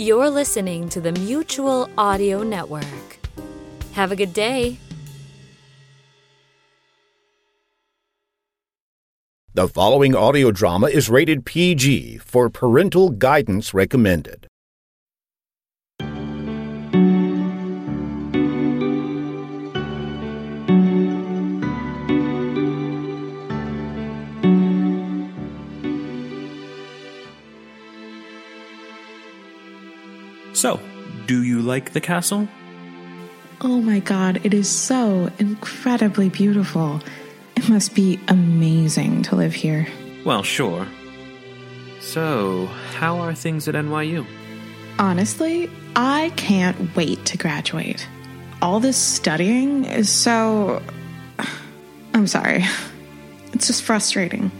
You're listening to the Mutual Audio Network. Have a good day. The following audio drama is rated PG for parental guidance recommended. So, do you like the castle? Oh my god, it is so incredibly beautiful. It must be amazing to live here. Well, sure. So, how are things at NYU? Honestly, I can't wait to graduate. All this studying is so. I'm sorry. It's just frustrating.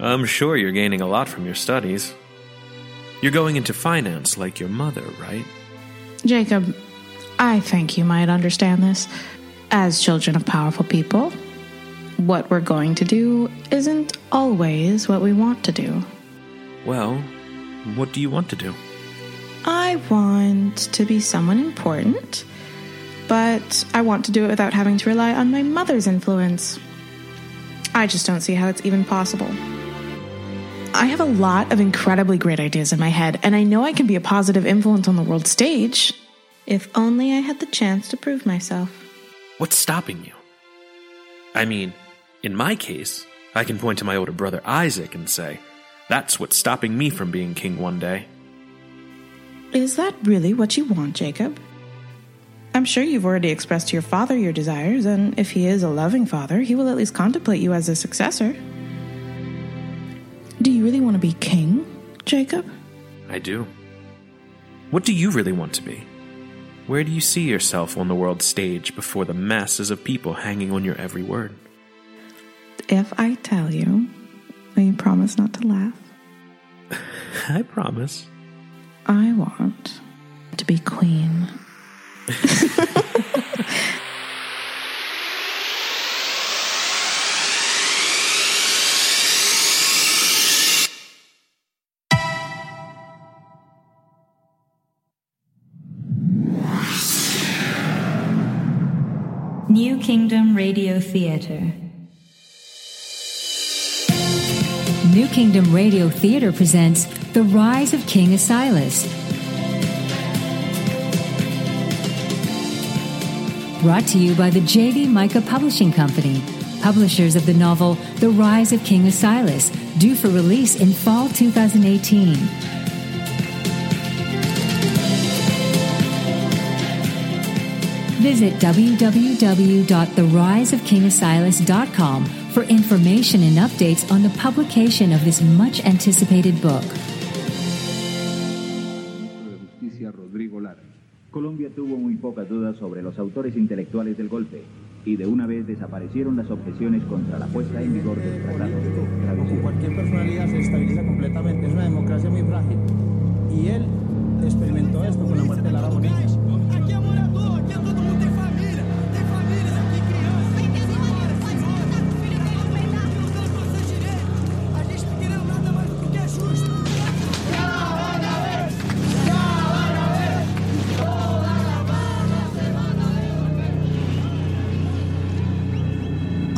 I'm sure you're gaining a lot from your studies. You're going into finance like your mother, right? Jacob, I think you might understand this. As children of powerful people, what we're going to do isn't always what we want to do. Well, what do you want to do? I want to be someone important, but I want to do it without having to rely on my mother's influence. I just don't see how it's even possible. I have a lot of incredibly great ideas in my head, and I know I can be a positive influence on the world stage. If only I had the chance to prove myself. What's stopping you? I mean, in my case, I can point to my older brother Isaac and say, that's what's stopping me from being king one day. Is that really what you want, Jacob? I'm sure you've already expressed to your father your desires, and if he is a loving father, he will at least contemplate you as a successor. Do you really want to be king, Jacob? I do. What do you really want to be? Where do you see yourself on the world stage before the masses of people hanging on your every word? If I tell you, will you promise not to laugh? I promise. I want to be queen. New Kingdom Radio Theater. New Kingdom Radio Theater presents The Rise of King Asilas. Brought to you by the J.D. Micah Publishing Company, publishers of the novel The Rise of King Asilas, due for release in fall 2018. Visit www.theriseofkingasilas.com for information and updates on the publication of this much anticipated book. Colombia tuvo muy pocas dudas sobre los autores intelectuales del golpe y de una vez desaparecieron las objeciones contra la puesta en vigor del tratado de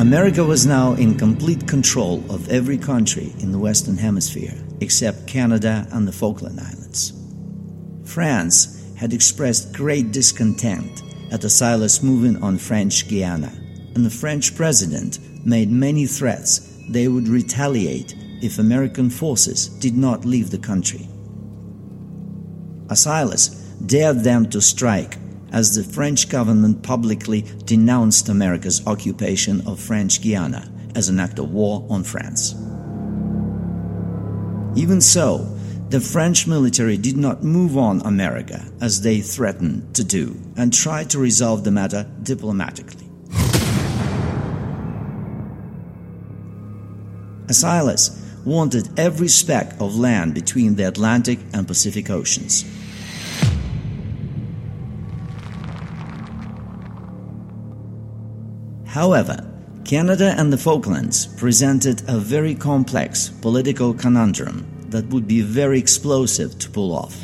America was now in complete control of every country in the Western Hemisphere, except Canada and the Falkland Islands. France had expressed great discontent at the Silas moving on French Guiana, and the French president made many threats they would retaliate if American forces did not leave the country. Asilas dared them to strike as the French government publicly denounced America's occupation of French Guiana as an act of war on France. Even so, the French military did not move on America as they threatened to do and tried to resolve the matter diplomatically. Asilas wanted every speck of land between the Atlantic and Pacific Oceans. However, Canada and the Falklands presented a very complex political conundrum that would be very explosive to pull off.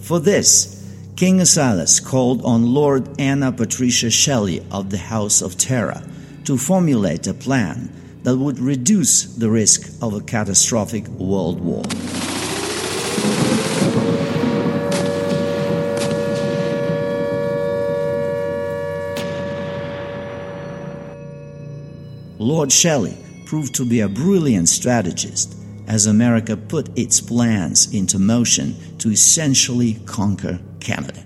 For this, King Asilas called on Lord Anna Patricia Shelley of the House of Terra to formulate a plan that would reduce the risk of a catastrophic world war. Lord Shelley proved to be a brilliant strategist as America put its plans into motion to essentially conquer Canada.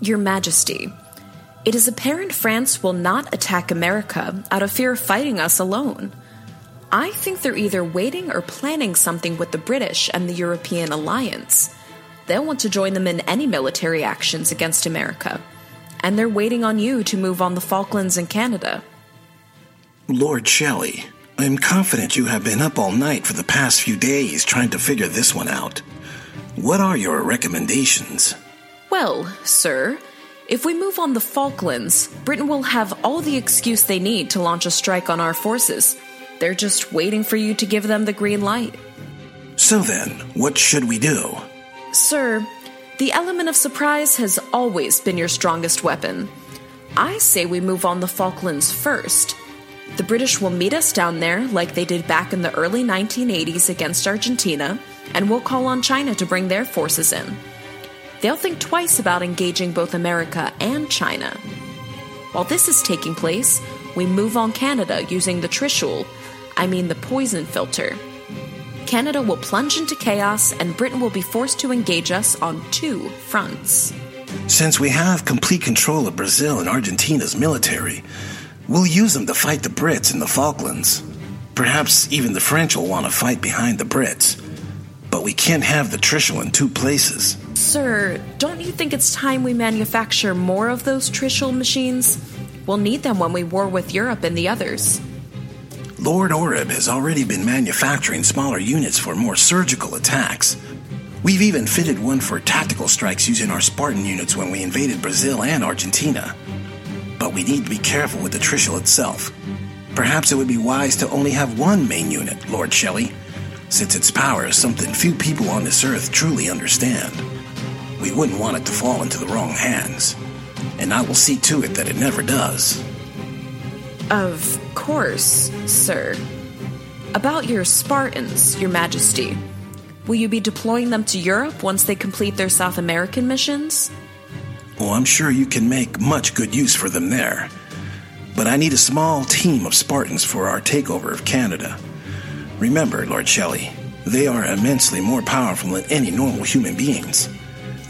Your Majesty, it is apparent France will not attack America out of fear of fighting us alone. I think they're either waiting or planning something with the British and the European alliance. They'll want to join them in any military actions against America. And they're waiting on you to move on the Falklands and Canada. Lord Shelley, I am confident you have been up all night for the past few days trying to figure this one out. What are your recommendations? Well, sir, if we move on the Falklands, Britain will have all the excuse they need to launch a strike on our forces. They're just waiting for you to give them the green light. So then, what should we do? Sir, the element of surprise has always been your strongest weapon. I say we move on the Falklands first. The British will meet us down there like they did back in the early 1980s against Argentina, and we'll call on China to bring their forces in. They'll think twice about engaging both America and China. While this is taking place, we move on Canada using the Trishul, I mean the poison filter. Canada will plunge into chaos, and Britain will be forced to engage us on two fronts. Since we have complete control of Brazil and Argentina's military, we'll use them to fight the Brits in the Falklands. Perhaps even the French will want to fight behind the Brits. But we can't have the Trishul in two places. Sir, don't you think it's time we manufacture more of those Trishul machines? We'll need them when we war with Europe and the others. Lord Oreb has already been manufacturing smaller units for more surgical attacks. We've even fitted one for tactical strikes using our Spartan units when we invaded Brazil and Argentina. But we need to be careful with the Trishul itself. Perhaps it would be wise to only have one main unit, Lord Shelley, since its power is something few people on this earth truly understand. We wouldn't want it to fall into the wrong hands, and I will see to it that it never does. Of course, sir. About your Spartans, Your Majesty. Will you be deploying them to Europe once they complete their South American missions? Oh, I'm sure you can make much good use for them there. But I need a small team of Spartans for our takeover of Canada. Remember, Lord Shelley, they are immensely more powerful than any normal human beings.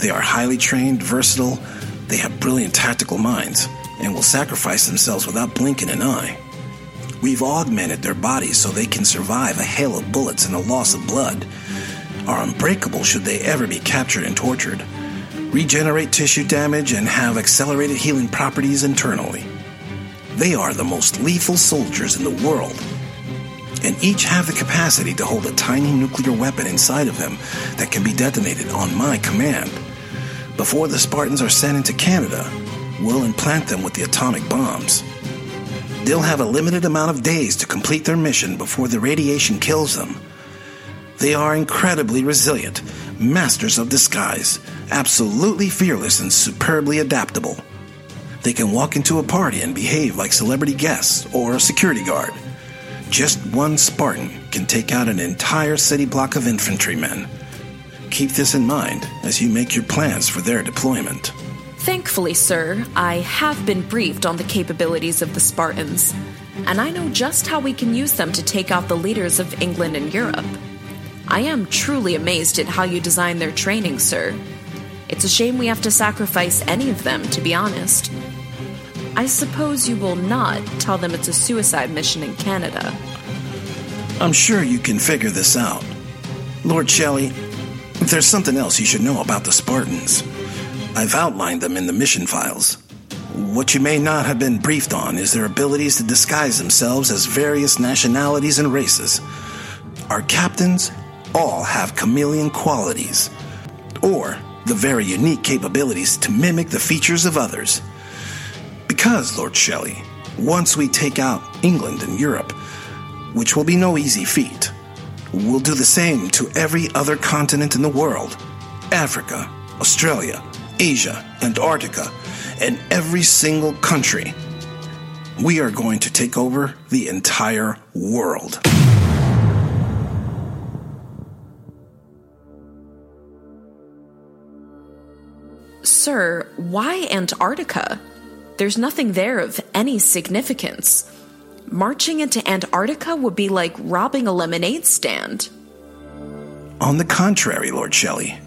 They are highly trained, versatile, they have brilliant tactical minds, and will sacrifice themselves without blinking an eye. We've augmented their bodies so they can survive a hail of bullets and a loss of blood, are unbreakable should they ever be captured and tortured, regenerate tissue damage, and have accelerated healing properties internally. They are the most lethal soldiers in the world, and each have the capacity to hold a tiny nuclear weapon inside of them that can be detonated on my command. Before the Spartans are sent into Canada, we'll implant them with the atomic bombs. They'll have a limited amount of days to complete their mission before the radiation kills them. They are incredibly resilient, masters of disguise, absolutely fearless and superbly adaptable. They can walk into a party and behave like celebrity guests or a security guard. Just one Spartan can take out an entire city block of infantrymen. Keep this in mind as you make your plans for their deployment. Thankfully, sir, I have been briefed on the capabilities of the Spartans. and I know just how we can use them to take out the leaders of England and Europe. I am truly amazed at how you design their training, sir. It's a shame we have to sacrifice any of them, to be honest. I suppose you will not tell them it's a suicide mission in Canada. I'm sure you can figure this out. Lord Shelley, there's something else you should know about the Spartans. I've outlined them in the mission files. What you may not have been briefed on is their abilities to disguise themselves as various nationalities and races. Our captains all have chameleon qualities, or the very unique capabilities to mimic the features of others. Because, Lord Shelley, once we take out England and Europe, which will be no easy feat, we'll do the same to every other continent in the world Africa, Australia, Asia, Antarctica, and every single country. We are going to take over the entire world. Sir, why Antarctica? There's nothing there of any significance. Marching into Antarctica would be like robbing a lemonade stand. On the contrary, Lord Shelley,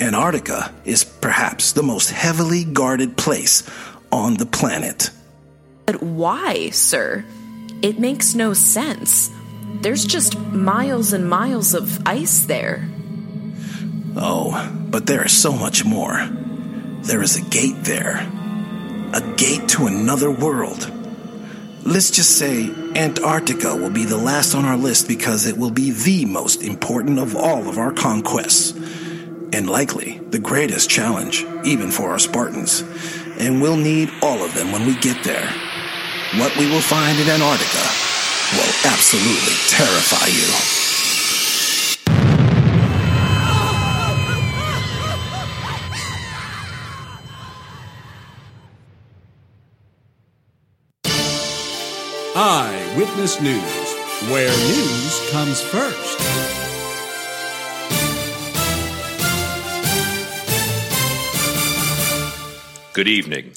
Antarctica is perhaps the most heavily guarded place on the planet. But why, sir? It makes no sense. There's just miles and miles of ice there. Oh, but there is so much more. There is a gate there. A gate to another world. Let's just say Antarctica will be the last on our list because it will be the most important of all of our conquests. And likely the greatest challenge, even for our Spartans. And we'll need all of them when we get there. What we will find in Antarctica will absolutely terrify you. Eyewitness News, where news comes first. Good evening.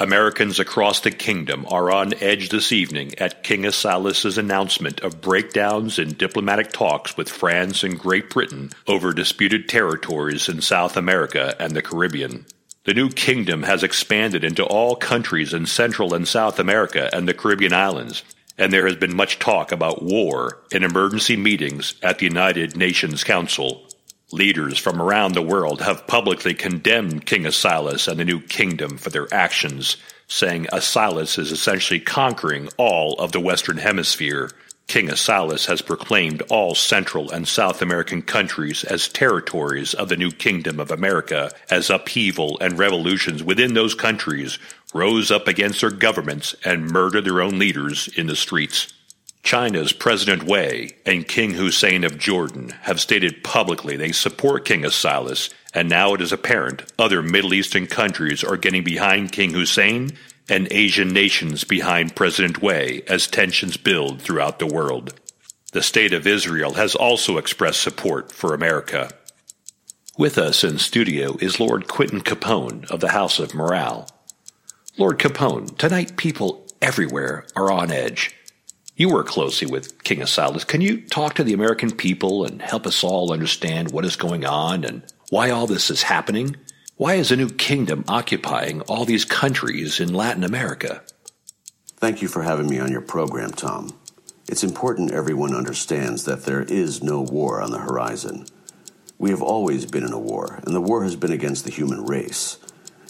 Americans across the kingdom are on edge this evening at King Asilas' announcement of breakdowns in diplomatic talks with France and Great Britain over disputed territories in South America and the Caribbean. The new kingdom has expanded into all countries in Central and South America and the Caribbean islands, and there has been much talk about war in emergency meetings at the United Nations Council. Leaders from around the world have publicly condemned King Asilas and the new kingdom for their actions, saying Asilas is essentially conquering all of the Western Hemisphere. King Asilas has proclaimed all Central and South American countries as territories of the new Kingdom of America, as upheaval and revolutions within those countries rose up against their governments and murdered their own leaders in the streets. China's President Wei and King Hussein of Jordan have stated publicly they support King Asilas, and now it is apparent other Middle Eastern countries are getting behind King Hussein and Asian nations behind President Wei as tensions build throughout the world. The State of Israel has also expressed support for America. With us in studio is Lord Quentin Capone of the House of Morale. Lord Capone, tonight people everywhere are on edge. You work closely with King Asilas. Can you talk to the American people and help us all understand what is going on and why all this is happening? Why is a new kingdom occupying all these countries in Latin America? Thank you for having me on your program, Tom. It's important everyone understands that there is no war on the horizon. We have always been in a war, and the war has been against the human race.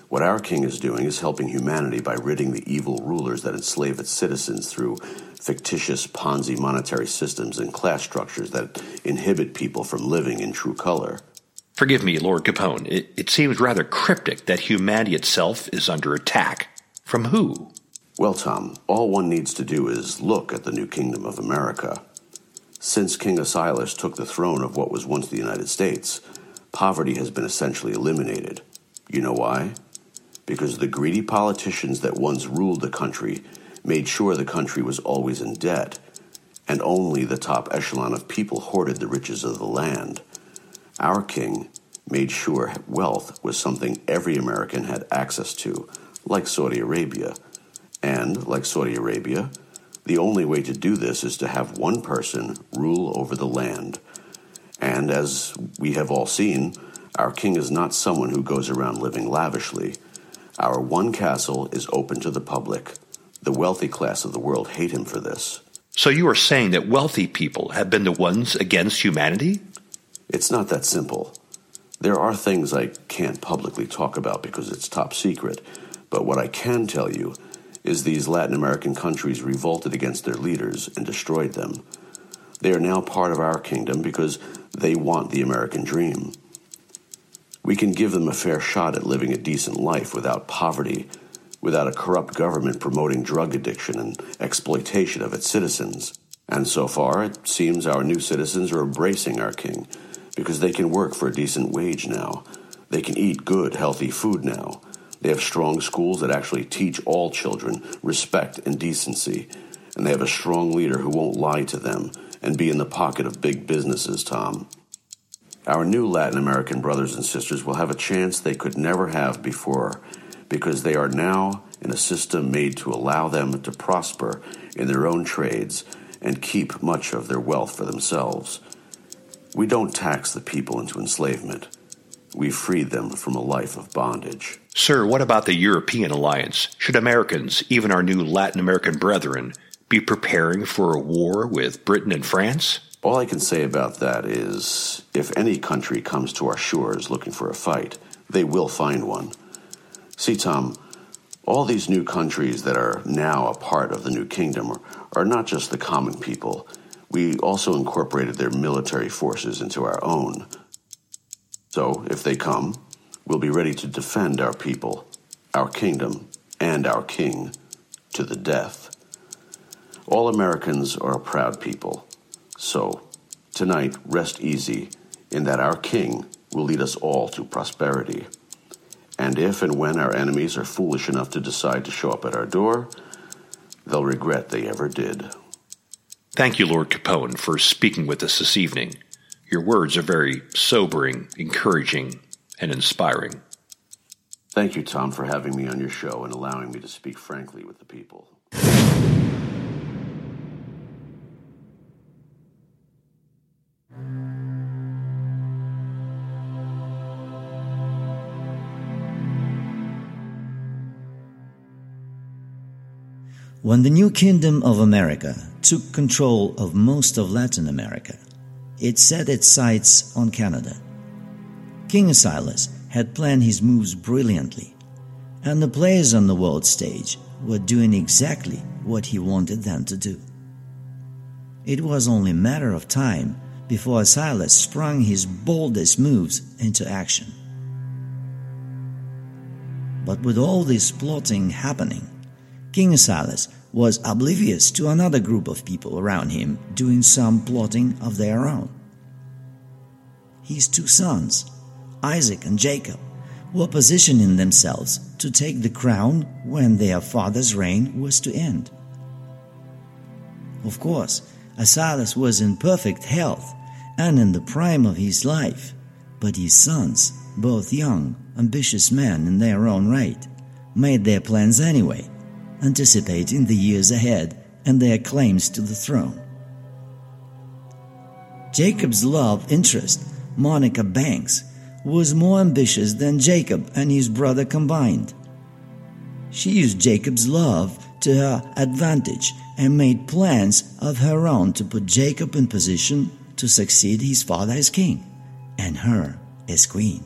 What our king is doing is helping humanity by ridding the evil rulers that enslave its citizens through fictitious Ponzi monetary systems and class structures that inhibit people from living in true color. Forgive me, Lord Capone. It, it seems rather cryptic that humanity itself is under attack. From who? Well, Tom, all one needs to do is look at the new kingdom of America. Since King Asilas took the throne of what was once the United States, poverty has been essentially eliminated. You know why? Because the greedy politicians that once ruled the country made sure the country was always in debt, and only the top echelon of people hoarded the riches of the land. Our king made sure wealth was something every American had access to, like Saudi Arabia. And, like Saudi Arabia, The only way to do this is to have one person rule over the land. And as we have all seen, our king is not someone who goes around living lavishly. Our one castle is open to the public. The wealthy class of the world hate him for this. So you are saying that wealthy people have been the ones against humanity? It's not that simple. There are things I can't publicly talk about because it's top secret, but what I can tell you is these Latin American countries revolted against their leaders and destroyed them. They are now part of our kingdom because they want the American dream. We can give them a fair shot at living a decent life without poverty, without a corrupt government promoting drug addiction and exploitation of its citizens. And so far, it seems our new citizens are embracing our king because they can work for a decent wage now. They can eat good, healthy food now. They have strong schools that actually teach all children respect and decency. And they have a strong leader who won't lie to them and be in the pocket of big businesses, Tom. Our new Latin American brothers and sisters will have a chance they could never have before because they are now in a system made to allow them to prosper in their own trades and keep much of their wealth for themselves. We don't tax the people into enslavement. We free them from a life of bondage. Sir, what about the European alliance? Should Americans, even our new Latin American brethren, be preparing for a war with Britain and France? All I can say about that is if any country comes to our shores looking for a fight, they will find one. See, Tom, all these new countries that are now a part of the new kingdom are, are not just the common people. We also incorporated their military forces into our own. So, if they come, we'll be ready to defend our people, our kingdom, and our king to the death. All Americans are a proud people. So, tonight, rest easy in that our king will lead us all to prosperity. And if and when our enemies are foolish enough to decide to show up at our door, they'll regret they ever did. Thank you, Lord Capone, for speaking with us this evening. Your words are very sobering, encouraging, and inspiring. Thank you, Tom, for having me on your show and allowing me to speak frankly with the people. When the new Kingdom of America took control of most of Latin America, it set its sights on Canada. King Silas had planned his moves brilliantly, and the players on the world stage were doing exactly what he wanted them to do. It was only a matter of time before Silas sprung his boldest moves into action. But with all this plotting happening, King Silas was oblivious to another group of people around him doing some plotting of their own. His two sons, Isaac and Jacob, were positioning themselves to take the crown when their father's reign was to end. Of course, Asilas was in perfect health and in the prime of his life, but his sons, both young, ambitious men in their own right, made their plans anyway anticipating the years ahead and their claims to the throne. Jacob's love interest, Monica Banks, was more ambitious than Jacob and his brother combined. She used Jacob's love to her advantage and made plans of her own to put Jacob in position to succeed his father as king and her as queen.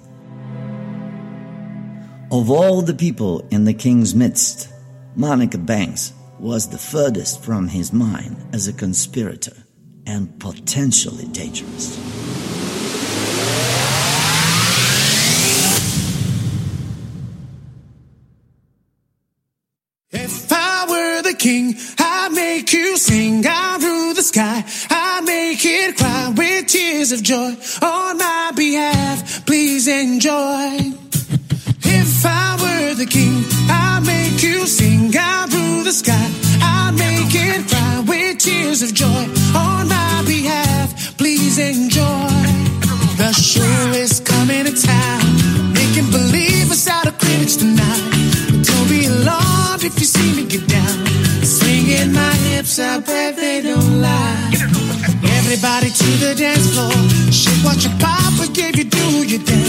Of all the people in the king's midst, Monica Banks was the furthest from his mind as a conspirator and potentially dangerous. If I were the king, I'd make you sing down through the sky. I'd make it cry with tears of joy tears of joy on my behalf. Please enjoy. The show is coming to town. Making believers out of critics tonight. But don't be alarmed if you see me get down. Swinging my hips, I bet they don't lie. Everybody to the dance floor. Shake what your papa gave you, do your dance.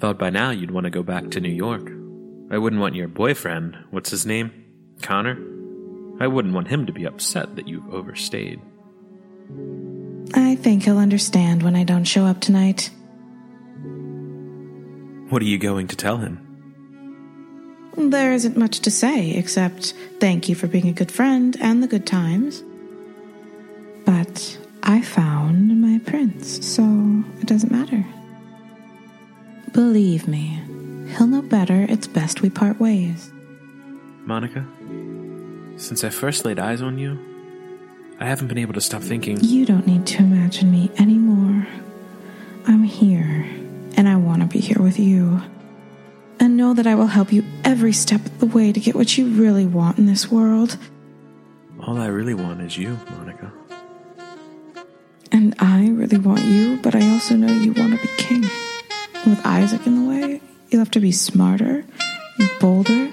Thought by now you'd want to go back to New York. I wouldn't want your boyfriend, what's his name? Connor? I wouldn't want him to be upset that you've overstayed. I think he'll understand when I don't show up tonight. What are you going to tell him? There isn't much to say except thank you for being a good friend and the good times. But I found my prince, so it doesn't matter. Believe me, he'll know better. It's best we part ways. Monica? Since I first laid eyes on you, I haven't been able to stop thinking. You don't need to imagine me anymore. I'm here, and I want to be here with you. And know that I will help you every step of the way to get what you really want in this world. All I really want is you, Monica. And I really want you, but I also know you want to be king. With Isaac in the way, you'll have to be smarter, bolder.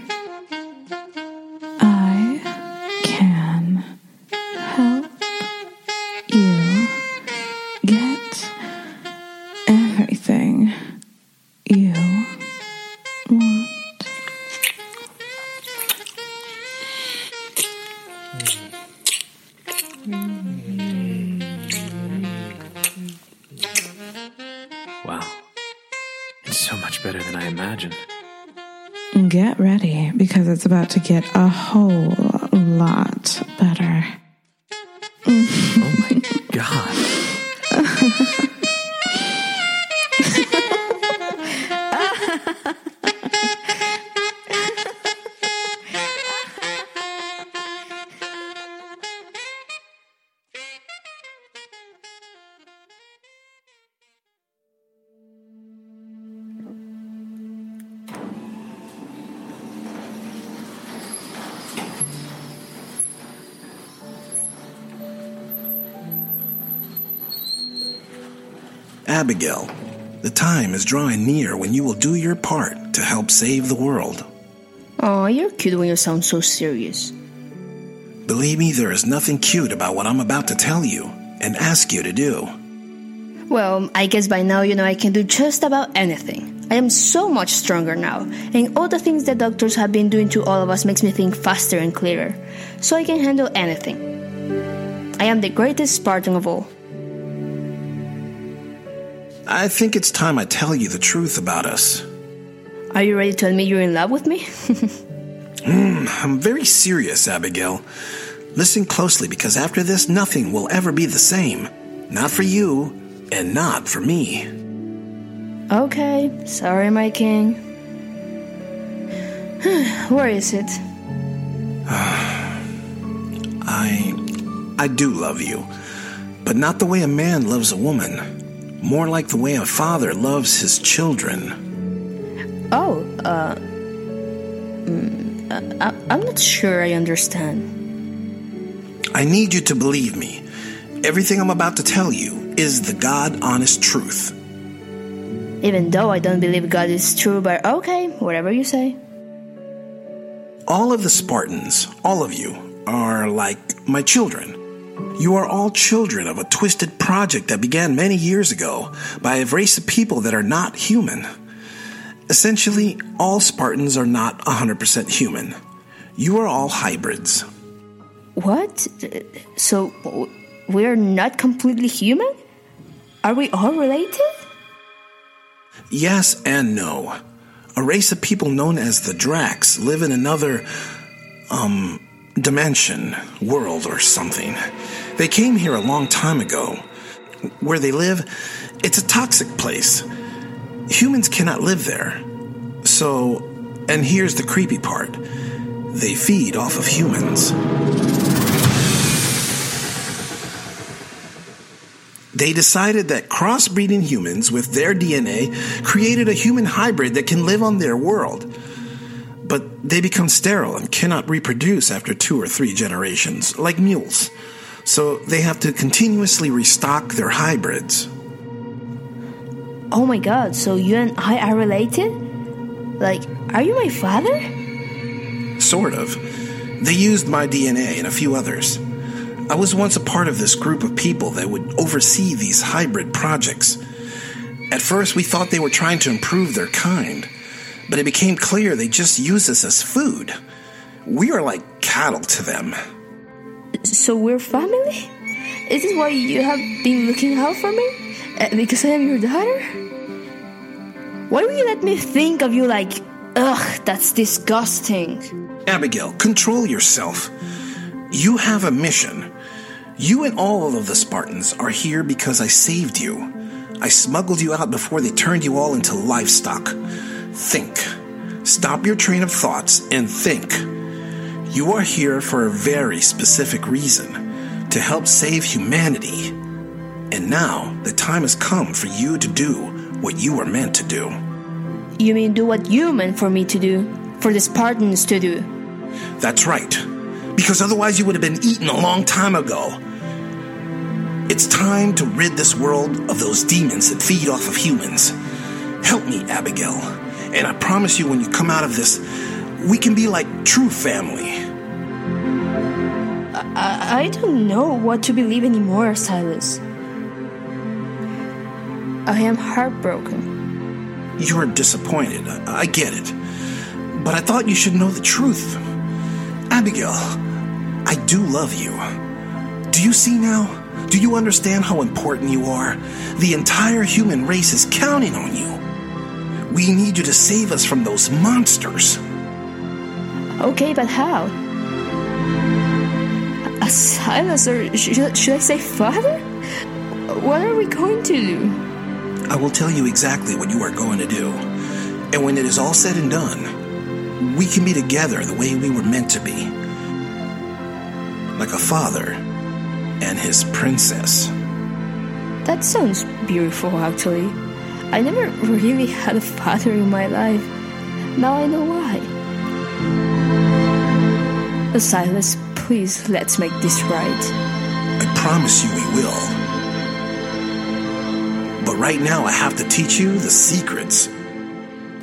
About to get a whole Abigail, the time is drawing near when you will do your part to help save the world. Oh, you're cute when you sound so serious. Believe me, there is nothing cute about what I'm about to tell you and ask you to do. Well, I guess by now you know I can do just about anything. I am so much stronger now, and all the things that doctors have been doing to all of us makes me think faster and clearer, so I can handle anything. I am the greatest Spartan of all. I think it's time I tell you the truth about us. Are you ready to tell me you're in love with me? Mm, I'm very serious, Abigail. Listen closely because after this, nothing will ever be the same. Not for you, and not for me. okay, sorry, my king. Where is it? I. I do love you. but not the way a man loves a woman. More like the way a father loves his children. Oh, uh. mm, I, I'm not sure I understand. I need you to believe me. Everything I'm about to tell you is the God honest truth. Even though I don't believe God is true, but okay, whatever you say. All of the Spartans, all of you, are like my children. You are all children of a twisted project that began many years ago by a race of people that are not human. Essentially, all Spartans are not 100% human. You are all hybrids. What? So we're not completely human? Are we all related? Yes and no. A race of people known as the Drax live in another, um, dimension, world, or something. They came here a long time ago. Where they live, it's a toxic place. Humans cannot live there. So, and here's the creepy part they feed off of humans. They decided that crossbreeding humans with their DNA created a human hybrid that can live on their world. But they become sterile and cannot reproduce after two or three generations, like mules. So they have to continuously restock their hybrids. Oh my god, so you and I are related? Like, are you my father? Sort of. They used my DNA and a few others. I was once a part of this group of people that would oversee these hybrid projects. At first, we thought they were trying to improve their kind, but it became clear they just use us as food. We are like cattle to them. So we're family? Is this why you have been looking out for me? Uh, because I am your daughter? Why will you let me think of you like, ugh, that's disgusting? Abigail, control yourself. You have a mission. You and all of the Spartans are here because I saved you. I smuggled you out before they turned you all into livestock. Think. Stop your train of thoughts and think. You are here for a very specific reason to help save humanity. And now the time has come for you to do what you were meant to do. You mean do what you meant for me to do? For the Spartans to do? That's right. Because otherwise you would have been eaten a long time ago. It's time to rid this world of those demons that feed off of humans. Help me, Abigail. And I promise you, when you come out of this, we can be like true family. I, I don't know what to believe anymore, Silas. I am heartbroken. You're disappointed. I, I get it. But I thought you should know the truth. Abigail, I do love you. Do you see now? Do you understand how important you are? The entire human race is counting on you. We need you to save us from those monsters. Okay, but how? A Silas, or should, should I say father? What are we going to do? I will tell you exactly what you are going to do. And when it is all said and done, we can be together the way we were meant to be. Like a father and his princess. That sounds beautiful, actually. I never really had a father in my life. Now I know why. Silas, please let's make this right. I promise you we will. But right now, I have to teach you the secrets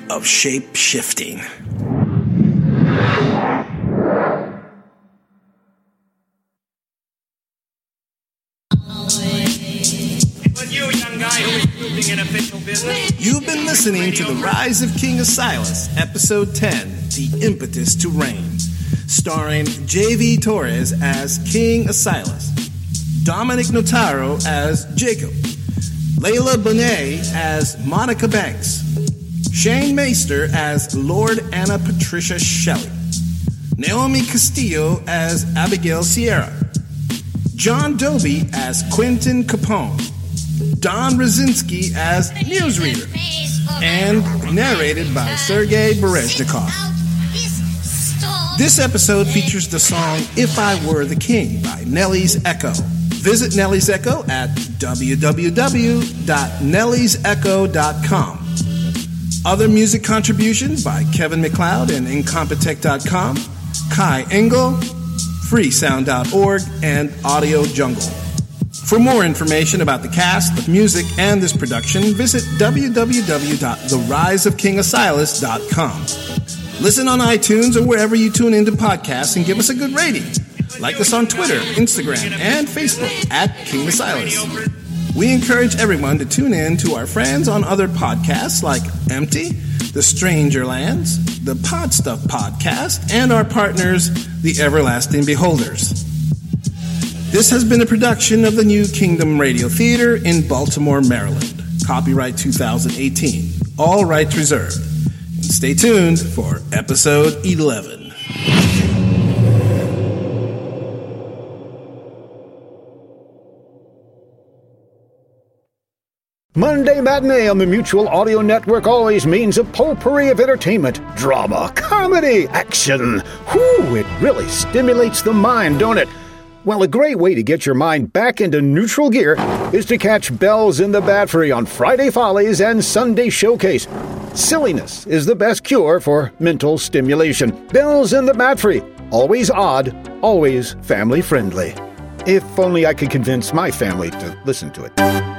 of shape shifting. You've been listening to The Rise of King Asilas, Episode 10 The Impetus to Reign, starring J.V. Torres as King Asilas, Dominic Notaro as Jacob, Layla Bonet as Monica Banks, Shane Maester as Lord Anna Patricia Shelley, Naomi Castillo as Abigail Sierra, John Doby as Quentin Capone, Don Rosinski as newsreader, and narrated by Sergei Berezhnikov. This episode features the song If I Were the King by Nelly's Echo, Visit Nelly's Echo at www.nelliesecho.com. Other music contributions by Kevin MacLeod and Incompetech.com, Kai Engel, freesound.org, and Audio Jungle. For more information about the cast, the music, and this production, visit www.theriseofkingasilas.com. Listen on iTunes or wherever you tune into podcasts and give us a good rating. Like us on Twitter, Instagram, and Facebook at King Asilas. We encourage everyone to tune in to our friends on other podcasts like Empty, The Stranger Lands, the Pod Stuff Podcast, and our partners, the Everlasting Beholders. This has been a production of the New Kingdom Radio Theater in Baltimore, Maryland. Copyright 2018. All rights reserved. And stay tuned for episode 11. Monday Matinee on the Mutual Audio Network always means a potpourri of entertainment, drama, comedy, action. Whew, it really stimulates the mind, don't it? Well, a great way to get your mind back into neutral gear is to catch Bells in the Battery on Friday Follies and Sunday Showcase. Silliness is the best cure for mental stimulation. Bells in the Battery, always odd, always family friendly. If only I could convince my family to listen to it.